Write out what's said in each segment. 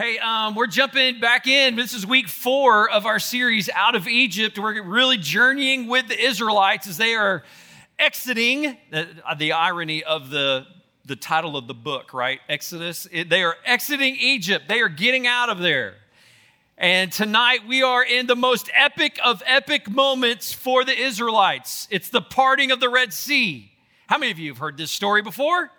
Hey, um, we're jumping back in. This is week four of our series, Out of Egypt. We're really journeying with the Israelites as they are exiting. The, the irony of the, the title of the book, right? Exodus. It, they are exiting Egypt, they are getting out of there. And tonight we are in the most epic of epic moments for the Israelites. It's the parting of the Red Sea. How many of you have heard this story before?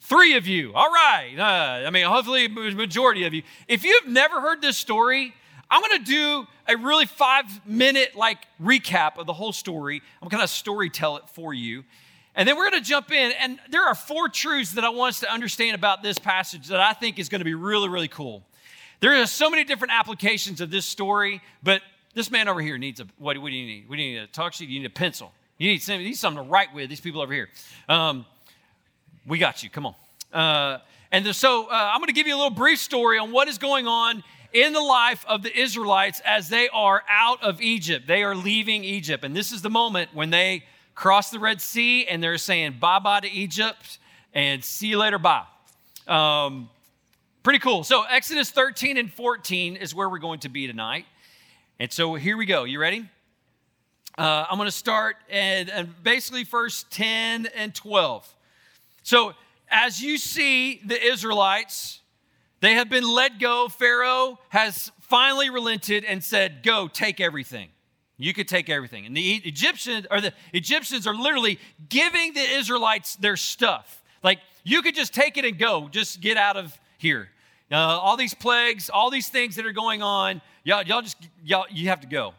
Three of you. All right. Uh, I mean, hopefully, majority of you. If you've never heard this story, I'm going to do a really five minute like recap of the whole story. I'm going to story tell it for you. And then we're going to jump in. And there are four truths that I want us to understand about this passage that I think is going to be really, really cool. There are so many different applications of this story, but this man over here needs a what, what do you need? We need a talk sheet, you need a pencil. You need, you need something to write with, these people over here. Um, we got you. Come on. Uh, and so uh, I'm going to give you a little brief story on what is going on in the life of the Israelites as they are out of Egypt. They are leaving Egypt. And this is the moment when they cross the Red Sea and they're saying bye bye to Egypt and see you later, bye. Um, pretty cool. So, Exodus 13 and 14 is where we're going to be tonight. And so, here we go. You ready? Uh, I'm going to start at, at basically verse 10 and 12. So, as you see the Israelites, they have been let go. Pharaoh has finally relented and said, Go, take everything. You could take everything. And the Egyptians or the Egyptians are literally giving the Israelites their stuff. Like, you could just take it and go, just get out of here. Uh, all these plagues, all these things that are going on, y'all, y'all just, y'all, you have to go.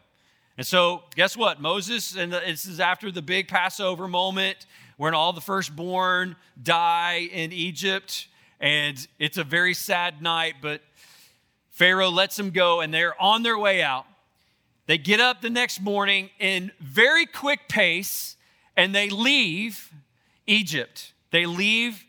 And so, guess what? Moses, and this is after the big Passover moment when all the firstborn die in Egypt. And it's a very sad night, but Pharaoh lets them go, and they're on their way out. They get up the next morning in very quick pace, and they leave Egypt. They leave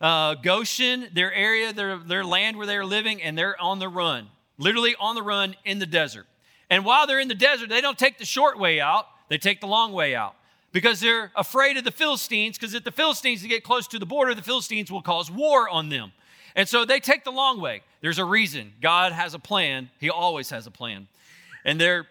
uh, Goshen, their area, their, their land where they're living, and they're on the run, literally on the run in the desert. And while they're in the desert, they don't take the short way out, they take the long way out because they're afraid of the Philistines, because if the Philistines get close to the border, the Philistines will cause war on them. And so they take the long way. There's a reason. God has a plan. He always has a plan. And they're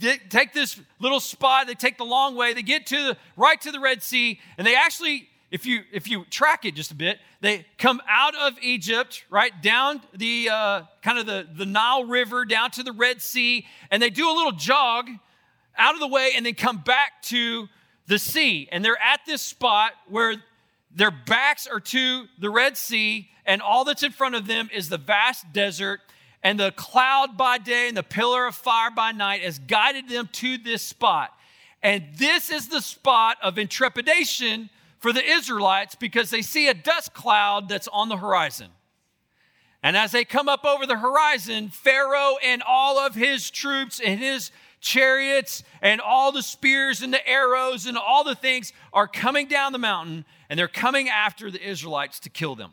they take this little spot, they take the long way, they get to the right to the Red Sea, and they actually, if you if you track it just a bit, they come out of Egypt, right down the uh, kind of the, the Nile River down to the Red Sea, and they do a little jog out of the way and then come back to the sea. And they're at this spot where their backs are to the Red Sea, and all that's in front of them is the vast desert. And the cloud by day and the pillar of fire by night has guided them to this spot. And this is the spot of intrepidation for the Israelites because they see a dust cloud that's on the horizon. And as they come up over the horizon, Pharaoh and all of his troops and his chariots and all the spears and the arrows and all the things are coming down the mountain and they're coming after the Israelites to kill them.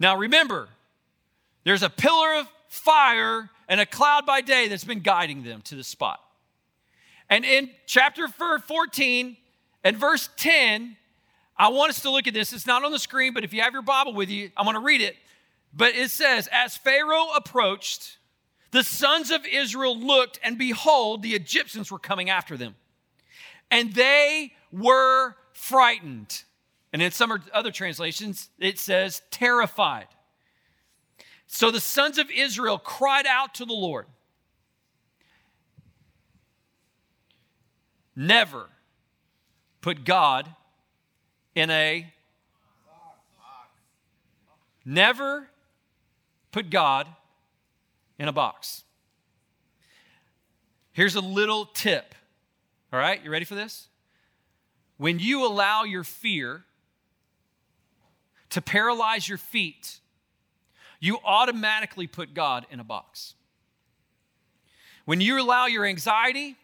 Now remember, there's a pillar of fire and a cloud by day that's been guiding them to the spot. And in chapter 14 and verse 10, I want us to look at this. It's not on the screen, but if you have your Bible with you, I'm going to read it. But it says, As Pharaoh approached, the sons of Israel looked, and behold, the Egyptians were coming after them. And they were frightened. And in some other translations, it says terrified. So the sons of Israel cried out to the Lord. Never put God in a never put God in a box. Here's a little tip. All right, you ready for this? When you allow your fear to paralyze your feet, you automatically put God in a box. When you allow your anxiety,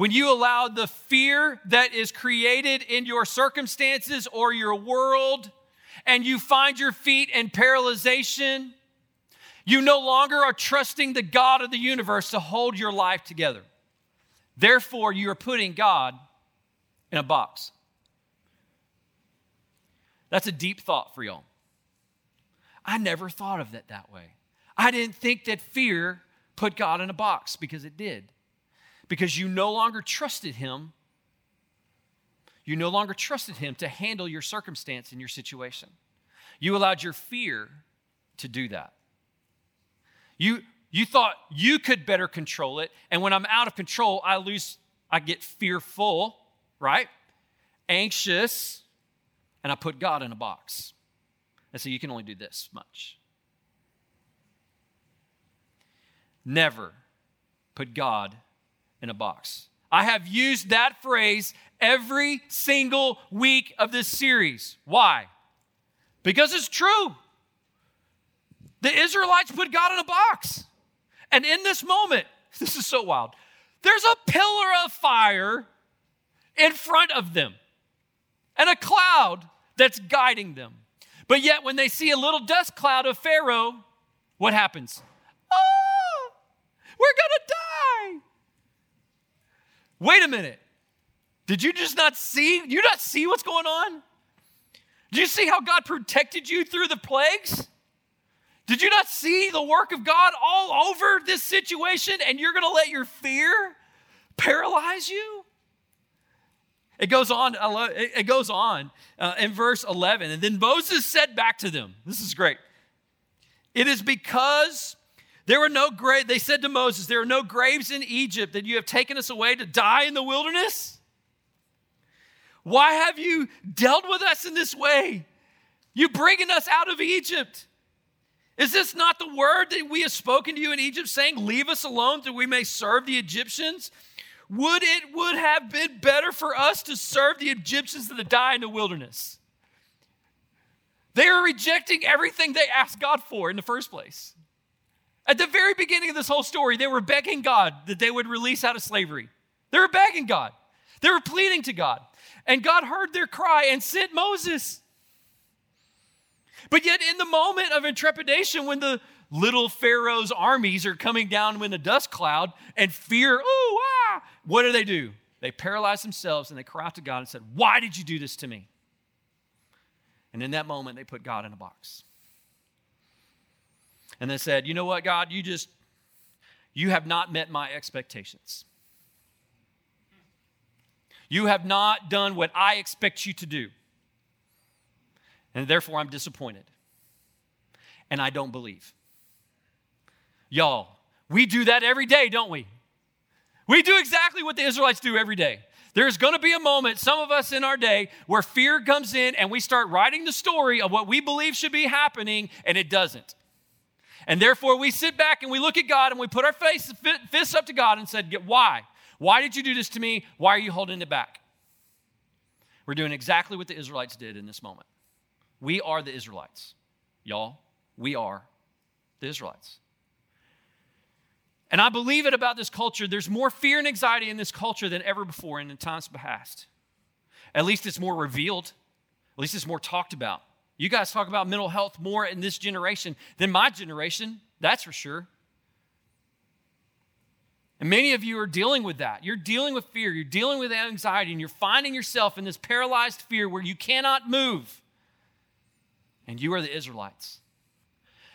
when you allow the fear that is created in your circumstances or your world, and you find your feet in paralyzation, you no longer are trusting the God of the universe to hold your life together. Therefore, you are putting God in a box. That's a deep thought for y'all. I never thought of it that way. I didn't think that fear put God in a box because it did. Because you no longer trusted Him. You no longer trusted Him to handle your circumstance and your situation. You allowed your fear to do that. You, you thought you could better control it. And when I'm out of control, I lose, I get fearful, right? Anxious, and I put God in a box. And so you can only do this much. Never put God in a box. I have used that phrase every single week of this series. Why? Because it's true. The Israelites put God in a box. And in this moment, this is so wild, there's a pillar of fire in front of them and a cloud that's guiding them. But yet, when they see a little dust cloud of Pharaoh, what happens? Oh, we're gonna die. Wait a minute. Did you just not see? You not see what's going on? Do you see how God protected you through the plagues? Did you not see the work of God all over this situation and you're going to let your fear paralyze you? It goes on, it goes on uh, in verse 11. And then Moses said back to them, this is great. It is because there were no grave, they said to Moses, there are no graves in Egypt that you have taken us away to die in the wilderness. Why have you dealt with us in this way? You bringing us out of Egypt. Is this not the word that we have spoken to you in Egypt, saying, Leave us alone that we may serve the Egyptians? Would it would have been better for us to serve the Egyptians than to die in the wilderness? They are rejecting everything they asked God for in the first place. At the very beginning of this whole story, they were begging God that they would release out of slavery. They were begging God. They were pleading to God. And God heard their cry and sent Moses. But yet, in the moment of intrepidation, when the little Pharaoh's armies are coming down in a dust cloud and fear, ooh, ah, what do they do? They paralyze themselves and they cry out to God and said, Why did you do this to me? And in that moment, they put God in a box. And they said, You know what, God, you just, you have not met my expectations. You have not done what I expect you to do. And therefore, I'm disappointed. And I don't believe. Y'all, we do that every day, don't we? We do exactly what the Israelites do every day. There's going to be a moment, some of us in our day, where fear comes in and we start writing the story of what we believe should be happening, and it doesn't. And therefore, we sit back and we look at God and we put our face, fists up to God and said, Why? Why did you do this to me? Why are you holding it back? We're doing exactly what the Israelites did in this moment. We are the Israelites. Y'all, we are the Israelites. And I believe it about this culture. There's more fear and anxiety in this culture than ever before in times past. At least it's more revealed. At least it's more talked about. You guys talk about mental health more in this generation than my generation, that's for sure. And many of you are dealing with that. You're dealing with fear, you're dealing with anxiety, and you're finding yourself in this paralyzed fear where you cannot move. And you are the Israelites.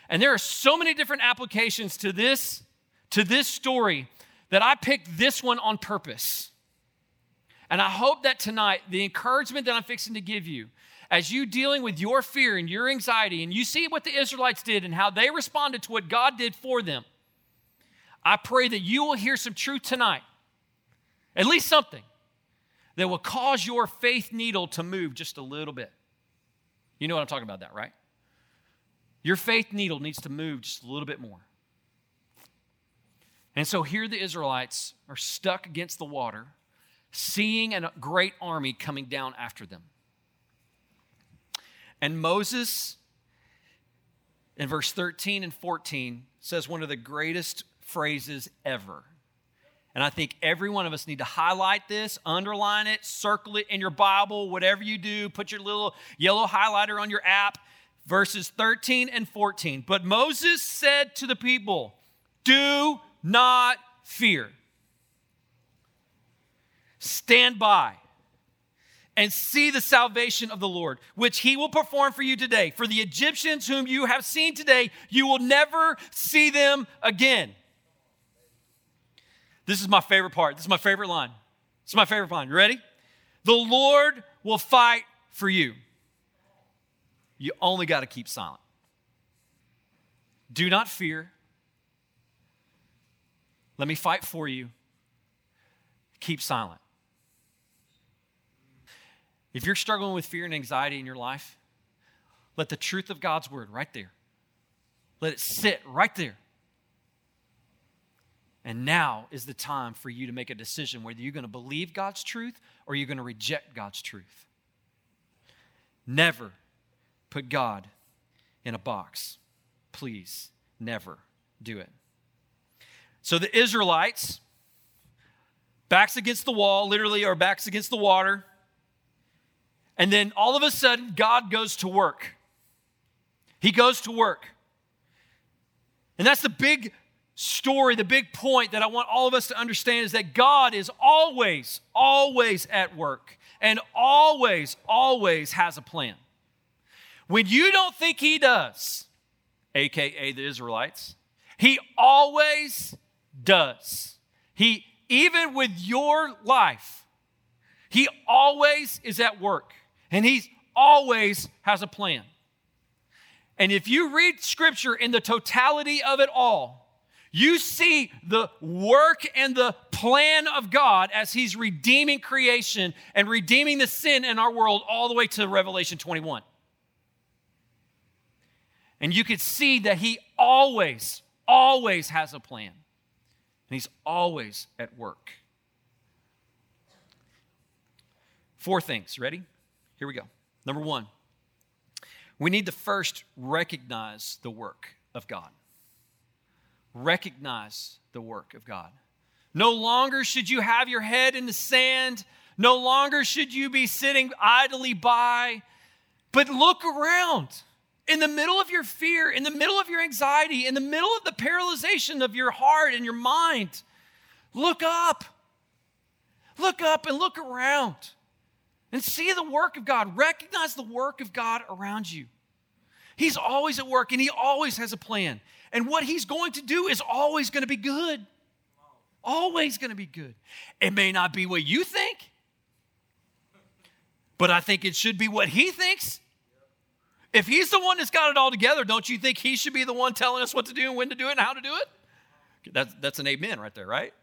And there are so many different applications to this to this story that I picked this one on purpose. And I hope that tonight, the encouragement that I'm fixing to give you, as you dealing with your fear and your anxiety, and you see what the Israelites did and how they responded to what God did for them, I pray that you will hear some truth tonight, at least something, that will cause your faith needle to move just a little bit. You know what I'm talking about, that, right? Your faith needle needs to move just a little bit more. And so here the Israelites are stuck against the water, seeing a great army coming down after them. And Moses, in verse 13 and 14, says one of the greatest phrases ever. And I think every one of us need to highlight this, underline it, circle it in your Bible, whatever you do, put your little yellow highlighter on your app. Verses 13 and 14. But Moses said to the people, Do not fear. Stand by and see the salvation of the Lord, which he will perform for you today. For the Egyptians whom you have seen today, you will never see them again. This is my favorite part. This is my favorite line. This is my favorite line. You ready? The Lord will fight for you. You only got to keep silent. Do not fear. Let me fight for you. Keep silent. If you're struggling with fear and anxiety in your life, let the truth of God's word right there, let it sit right there. And now is the time for you to make a decision whether you're going to believe God's truth or you're going to reject God's truth. Never put God in a box. Please, never do it. So the Israelites, backs against the wall, literally, or backs against the water. And then all of a sudden, God goes to work. He goes to work. And that's the big story, the big point that I want all of us to understand is that God is always, always at work and always, always has a plan. When you don't think He does, AKA the Israelites, He always does. He, even with your life, He always is at work and He always has a plan. And if you read Scripture in the totality of it all, you see the work and the plan of God as He's redeeming creation and redeeming the sin in our world all the way to Revelation 21. And you could see that He always, always has a plan. And He's always at work. Four things. Ready? Here we go. Number one, we need to first recognize the work of God. Recognize the work of God. No longer should you have your head in the sand. No longer should you be sitting idly by, but look around. In the middle of your fear, in the middle of your anxiety, in the middle of the paralyzation of your heart and your mind, look up. Look up and look around and see the work of God. Recognize the work of God around you. He's always at work and He always has a plan. And what He's going to do is always going to be good. Always going to be good. It may not be what you think, but I think it should be what He thinks. If He's the one that's got it all together, don't you think He should be the one telling us what to do and when to do it and how to do it? That's, that's an amen right there, right?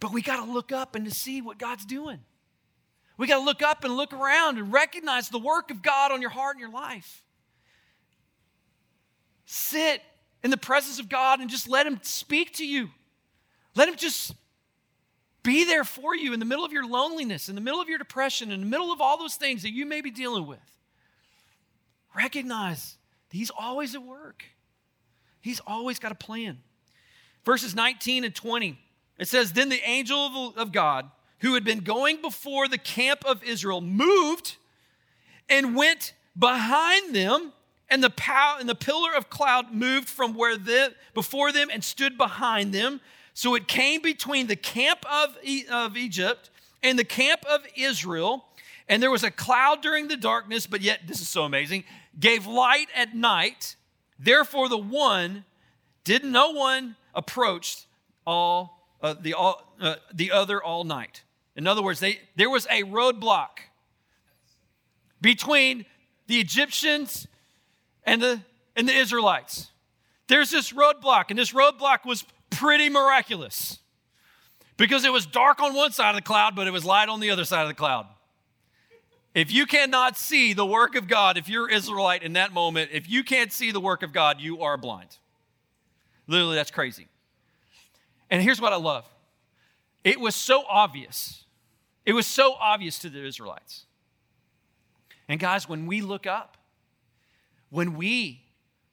But we got to look up and to see what God's doing. We got to look up and look around and recognize the work of God on your heart and your life. Sit in the presence of God and just let Him speak to you. Let Him just be there for you in the middle of your loneliness, in the middle of your depression, in the middle of all those things that you may be dealing with. Recognize that He's always at work, He's always got a plan. Verses 19 and 20, it says, Then the angel of God who had been going before the camp of Israel moved and went behind them and the pow- and the pillar of cloud moved from where the, before them and stood behind them. So it came between the camp of, e- of Egypt and the camp of Israel. And there was a cloud during the darkness but yet this is so amazing gave light at night. Therefore the one did no one approached all uh, the all, uh, the other all night in other words, they, there was a roadblock between the Egyptians and the, and the Israelites. There's this roadblock, and this roadblock was pretty miraculous because it was dark on one side of the cloud, but it was light on the other side of the cloud. If you cannot see the work of God, if you're Israelite in that moment, if you can't see the work of God, you are blind. Literally, that's crazy. And here's what I love it was so obvious it was so obvious to the Israelites. And guys, when we look up, when we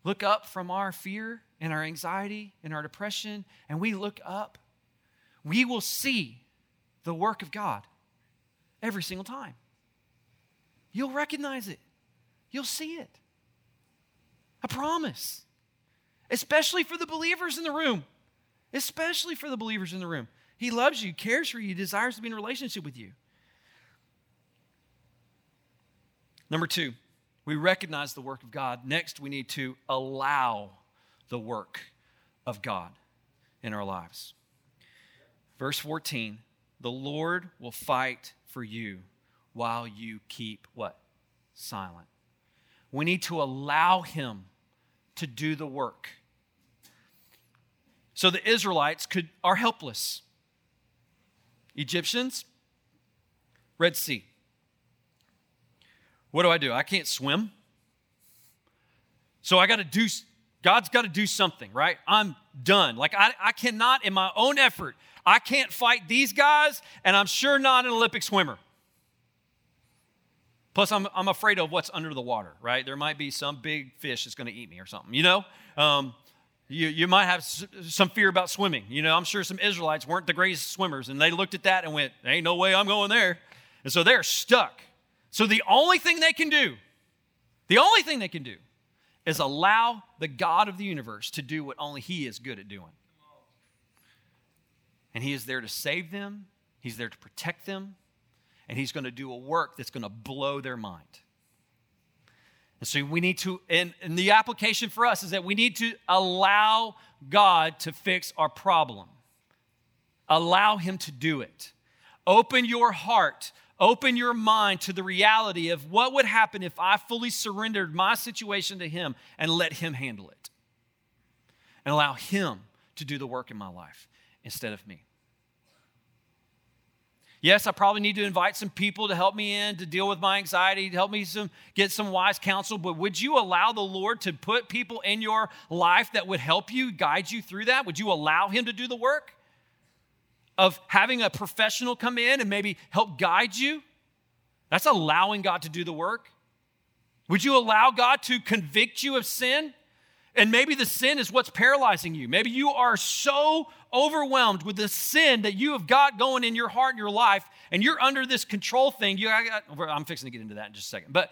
look up from our fear and our anxiety and our depression, and we look up, we will see the work of God every single time. You'll recognize it, you'll see it. I promise. Especially for the believers in the room. Especially for the believers in the room. He loves you, cares for you, desires to be in a relationship with you. Number two, we recognize the work of God. Next, we need to allow the work of God in our lives. Verse 14 the Lord will fight for you while you keep what? Silent. We need to allow Him to do the work. So the Israelites could, are helpless. Egyptians, Red Sea. What do I do? I can't swim. So I got to do, God's got to do something, right? I'm done. Like I, I cannot, in my own effort, I can't fight these guys, and I'm sure not an Olympic swimmer. Plus, I'm, I'm afraid of what's under the water, right? There might be some big fish that's going to eat me or something, you know? Um, you, you might have some fear about swimming. You know, I'm sure some Israelites weren't the greatest swimmers, and they looked at that and went, Ain't no way I'm going there. And so they're stuck. So the only thing they can do, the only thing they can do, is allow the God of the universe to do what only He is good at doing. And He is there to save them, He's there to protect them, and He's going to do a work that's going to blow their mind. And so we need to, and, and the application for us is that we need to allow God to fix our problem. Allow Him to do it. Open your heart, open your mind to the reality of what would happen if I fully surrendered my situation to Him and let Him handle it. And allow Him to do the work in my life instead of me. Yes, I probably need to invite some people to help me in to deal with my anxiety, to help me some, get some wise counsel. But would you allow the Lord to put people in your life that would help you, guide you through that? Would you allow Him to do the work of having a professional come in and maybe help guide you? That's allowing God to do the work. Would you allow God to convict you of sin? And maybe the sin is what's paralyzing you. Maybe you are so overwhelmed with the sin that you have got going in your heart and your life, and you're under this control thing. You, I, am fixing to get into that in just a second. But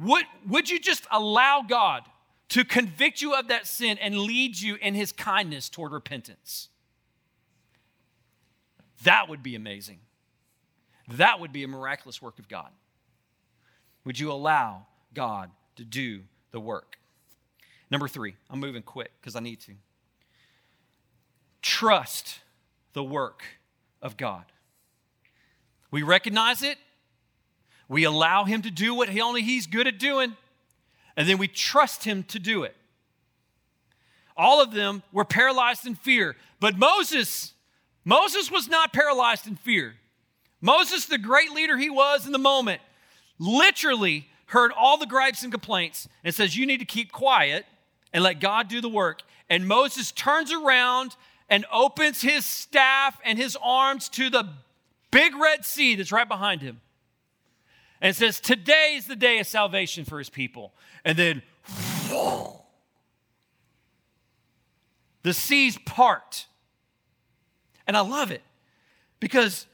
would, would you just allow God to convict you of that sin and lead you in his kindness toward repentance? That would be amazing. That would be a miraculous work of God. Would you allow God to do the work? Number three, I'm moving quick because I need to. Trust the work of God. We recognize it, we allow Him to do what only He's good at doing, and then we trust Him to do it. All of them were paralyzed in fear, but Moses, Moses was not paralyzed in fear. Moses, the great leader he was in the moment, literally heard all the gripes and complaints and says, You need to keep quiet and let God do the work. And Moses turns around and opens his staff and his arms to the big Red Sea that's right behind him. And says, Today is the day of salvation for his people. And then the seas part. And I love it because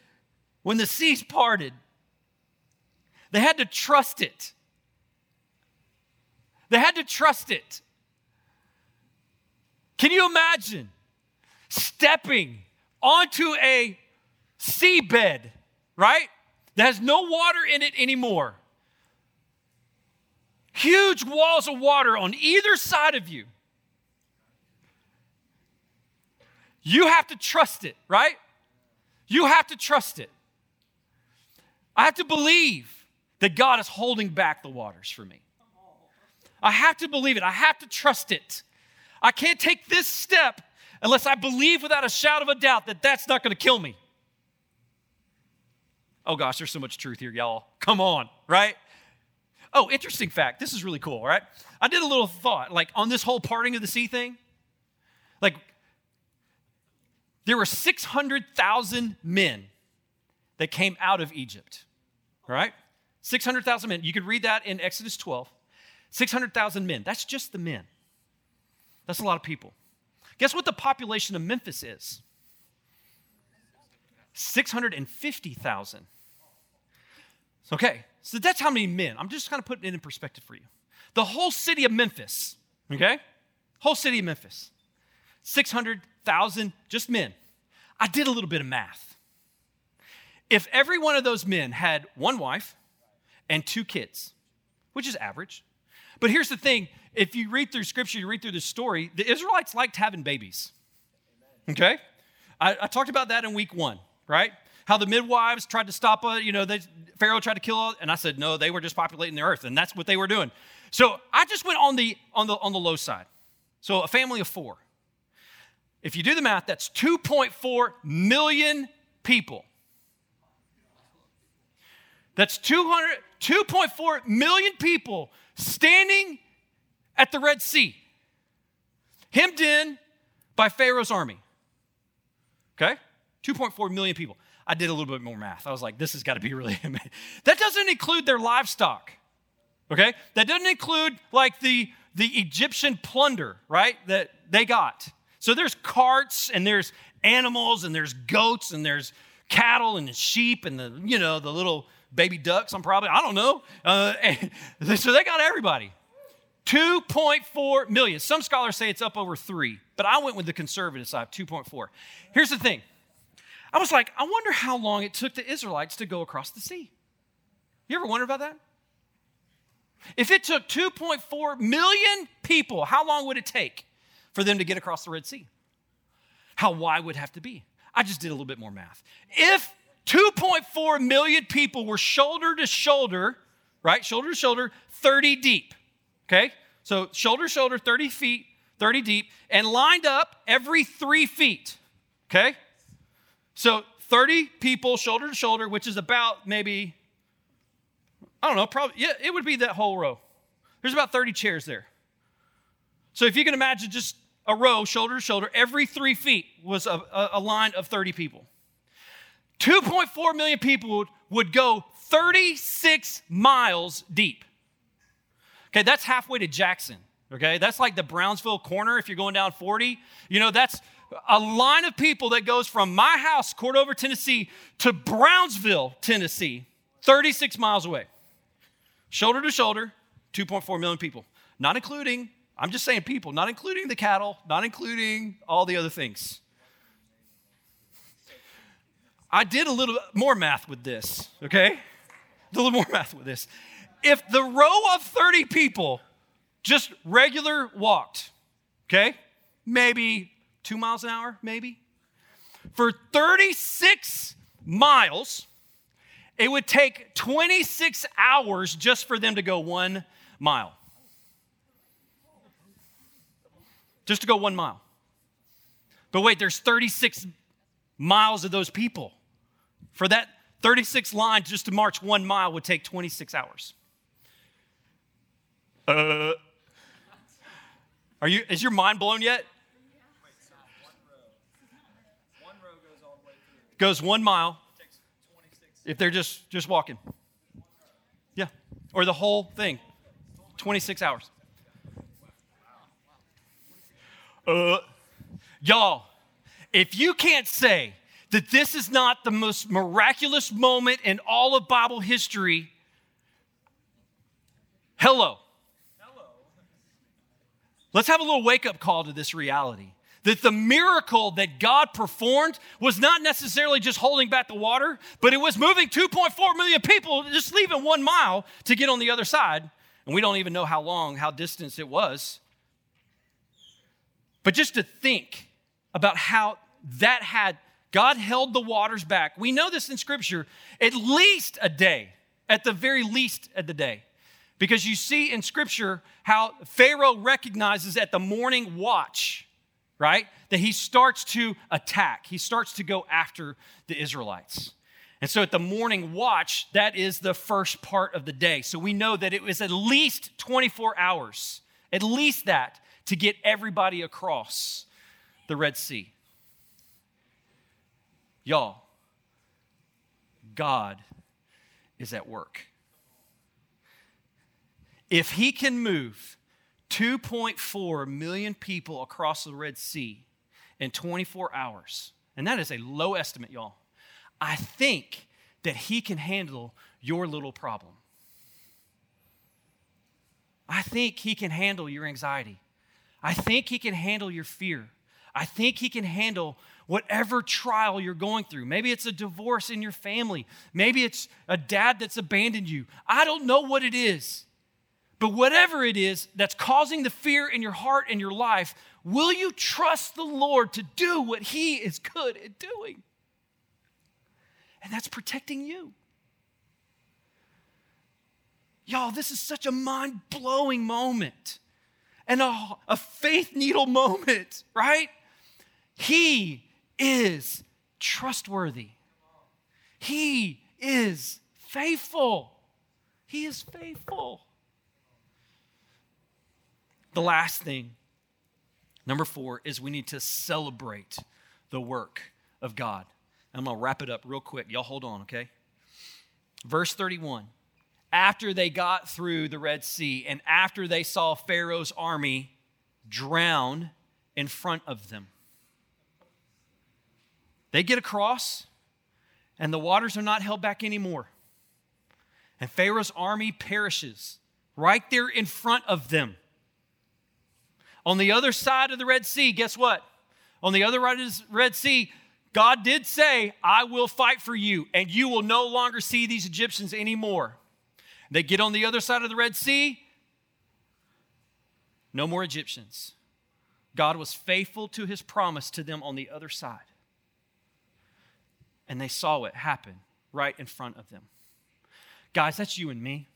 when the seas parted, they had to trust it. They had to trust it. Can you imagine stepping onto a seabed, right? That has no water in it anymore. Huge walls of water on either side of you. You have to trust it, right? You have to trust it. I have to believe that God is holding back the waters for me. I have to believe it. I have to trust it. I can't take this step unless I believe without a shadow of a doubt that that's not going to kill me. Oh gosh, there's so much truth here, y'all. Come on, right? Oh, interesting fact. This is really cool, right? I did a little thought, like on this whole parting of the sea thing. Like, there were 600,000 men that came out of Egypt, right? 600,000 men. You could read that in Exodus 12. 600,000 men. That's just the men. That's a lot of people. Guess what the population of Memphis is? 650,000. Okay, so that's how many men. I'm just kind of putting it in perspective for you. The whole city of Memphis, okay? Whole city of Memphis, 600,000 just men. I did a little bit of math. If every one of those men had one wife and two kids, which is average. But here's the thing if you read through scripture, you read through the story, the Israelites liked having babies. Okay? I, I talked about that in week one, right? How the midwives tried to stop, a, you know, they, Pharaoh tried to kill, all, and I said, no, they were just populating the earth, and that's what they were doing. So I just went on the, on the, on the low side. So a family of four. If you do the math, that's 2.4 million people. That's 200, 2.4 million people standing at the Red Sea, hemmed in by Pharaoh's army. Okay? 2.4 million people. I did a little bit more math. I was like, this has got to be really amazing. That doesn't include their livestock. Okay? That doesn't include like the, the Egyptian plunder, right? That they got. So there's carts and there's animals and there's goats and there's cattle and the sheep and the, you know, the little baby ducks. I'm probably, I don't know. Uh, so they got everybody. 2.4 million. Some scholars say it's up over three, but I went with the conservative side, 2.4. Here's the thing I was like, I wonder how long it took the Israelites to go across the sea. You ever wonder about that? If it took 2.4 million people, how long would it take for them to get across the Red Sea? How wide would have to be? I just did a little bit more math. If 2.4 million people were shoulder to shoulder, right? Shoulder to shoulder, 30 deep. Okay? So shoulder to shoulder, 30 feet, 30 deep, and lined up every three feet. Okay? So 30 people shoulder to shoulder, which is about maybe, I don't know, probably, yeah, it would be that whole row. There's about 30 chairs there. So if you can imagine just a row, shoulder to shoulder, every three feet was a, a, a line of 30 people. 2.4 million people would, go 36 miles deep. Okay, that's halfway to Jackson. Okay, that's like the Brownsville corner if you're going down 40. You know, that's a line of people that goes from my house, Cordova, Tennessee, to Brownsville, Tennessee, 36 miles away. Shoulder to shoulder, 2.4 million people. Not including, I'm just saying people, not including the cattle, not including all the other things. I did a little more math with this, okay? A little more math with this. If the row of 30 people just regular walked, okay? Maybe two miles an hour, maybe. For 36 miles, it would take 26 hours just for them to go one mile. Just to go one mile. But wait, there's 36 miles of those people. For that 36 lines just to march one mile would take 26 hours. Uh, are you, is your mind blown yet? Goes one mile if they're just, just walking. Yeah. Or the whole thing. 26 hours. Uh, y'all, if you can't say that this is not the most miraculous moment in all of Bible history, hello. Hello. Let's have a little wake up call to this reality. That the miracle that God performed was not necessarily just holding back the water, but it was moving 2.4 million people, just leaving one mile to get on the other side. And we don't even know how long, how distant it was. But just to think about how that had God held the waters back. We know this in Scripture, at least a day, at the very least at the day. Because you see in Scripture how Pharaoh recognizes at the morning watch, right, that he starts to attack, he starts to go after the Israelites. And so at the morning watch, that is the first part of the day. So we know that it was at least 24 hours, at least that, to get everybody across the Red Sea. Y'all, God is at work. If He can move 2.4 million people across the Red Sea in 24 hours, and that is a low estimate, y'all, I think that He can handle your little problem. I think He can handle your anxiety. I think He can handle your fear. I think He can handle whatever trial you're going through. Maybe it's a divorce in your family. Maybe it's a dad that's abandoned you. I don't know what it is. But whatever it is that's causing the fear in your heart and your life, will you trust the Lord to do what He is good at doing? And that's protecting you. Y'all, this is such a mind blowing moment and a, a faith needle moment, right? He is trustworthy. He is faithful. He is faithful. The last thing, number four, is we need to celebrate the work of God. I'm going to wrap it up real quick. Y'all hold on, okay? Verse 31 After they got through the Red Sea and after they saw Pharaoh's army drown in front of them, they get across and the waters are not held back anymore. And Pharaoh's army perishes right there in front of them. On the other side of the Red Sea, guess what? On the other side of the Red Sea, God did say, I will fight for you, and you will no longer see these Egyptians anymore. They get on the other side of the Red Sea, no more Egyptians. God was faithful to his promise to them on the other side. And they saw it happen right in front of them. Guys, that's you and me.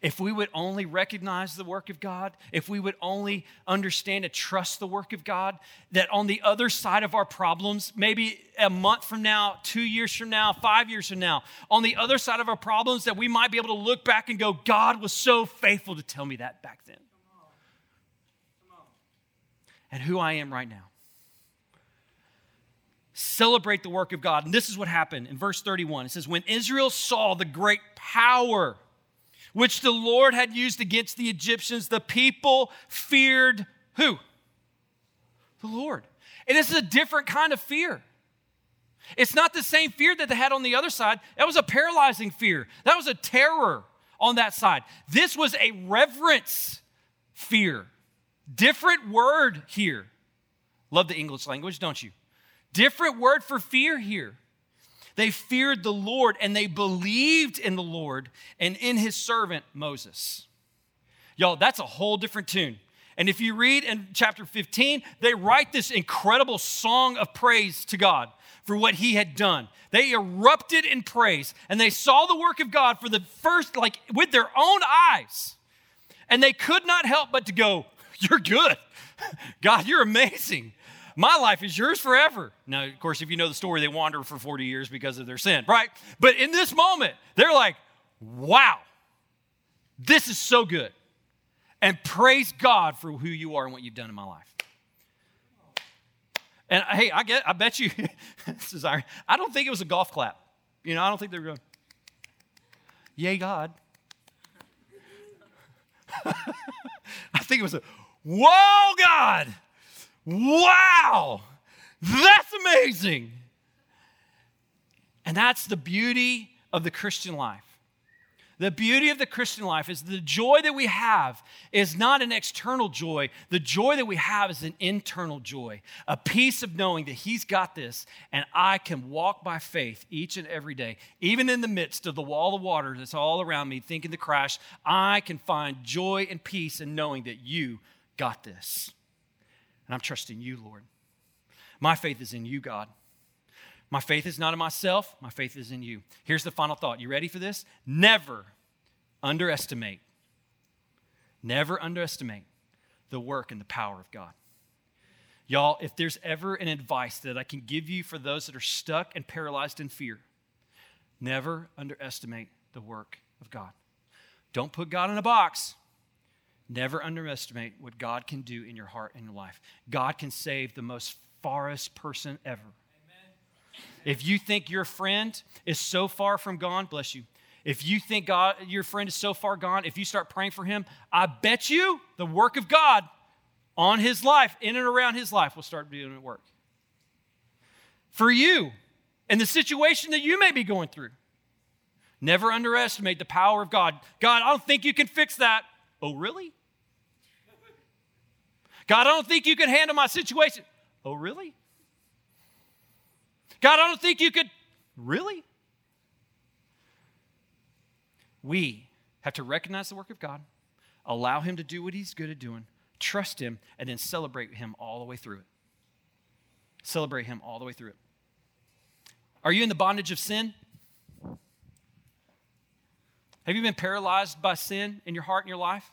If we would only recognize the work of God, if we would only understand and trust the work of God, that on the other side of our problems, maybe a month from now, two years from now, five years from now, on the other side of our problems, that we might be able to look back and go, God was so faithful to tell me that back then. And who I am right now. Celebrate the work of God. And this is what happened in verse 31. It says, When Israel saw the great power, which the Lord had used against the Egyptians, the people feared who? The Lord. And this is a different kind of fear. It's not the same fear that they had on the other side. That was a paralyzing fear, that was a terror on that side. This was a reverence fear. Different word here. Love the English language, don't you? Different word for fear here. They feared the Lord and they believed in the Lord and in his servant Moses. Y'all, that's a whole different tune. And if you read in chapter 15, they write this incredible song of praise to God for what he had done. They erupted in praise and they saw the work of God for the first, like with their own eyes. And they could not help but to go, You're good. God, you're amazing. My life is yours forever. Now, of course, if you know the story, they wander for 40 years because of their sin, right? But in this moment, they're like, wow, this is so good. And praise God for who you are and what you've done in my life. And uh, hey, I get, I bet you, this is I don't think it was a golf clap. You know, I don't think they were going, yay, God. I think it was a, whoa, God. Wow, that's amazing. And that's the beauty of the Christian life. The beauty of the Christian life is the joy that we have is not an external joy. The joy that we have is an internal joy, a peace of knowing that He's got this and I can walk by faith each and every day. Even in the midst of the wall of water that's all around me, thinking to crash, I can find joy and peace in knowing that you got this. And I'm trusting you, Lord. My faith is in you, God. My faith is not in myself, my faith is in you. Here's the final thought. You ready for this? Never underestimate, never underestimate the work and the power of God. Y'all, if there's ever an advice that I can give you for those that are stuck and paralyzed in fear, never underestimate the work of God. Don't put God in a box. Never underestimate what God can do in your heart and your life. God can save the most farthest person ever. Amen. If you think your friend is so far from gone, bless you. If you think God, your friend is so far gone, if you start praying for him, I bet you the work of God on his life, in and around his life, will start doing the work. For you, and the situation that you may be going through, never underestimate the power of God. God, I don't think you can fix that. Oh, really? God, I don't think you can handle my situation. Oh, really? God, I don't think you could. Really? We have to recognize the work of God, allow Him to do what He's good at doing, trust Him, and then celebrate Him all the way through it. Celebrate Him all the way through it. Are you in the bondage of sin? Have you been paralyzed by sin in your heart and your life?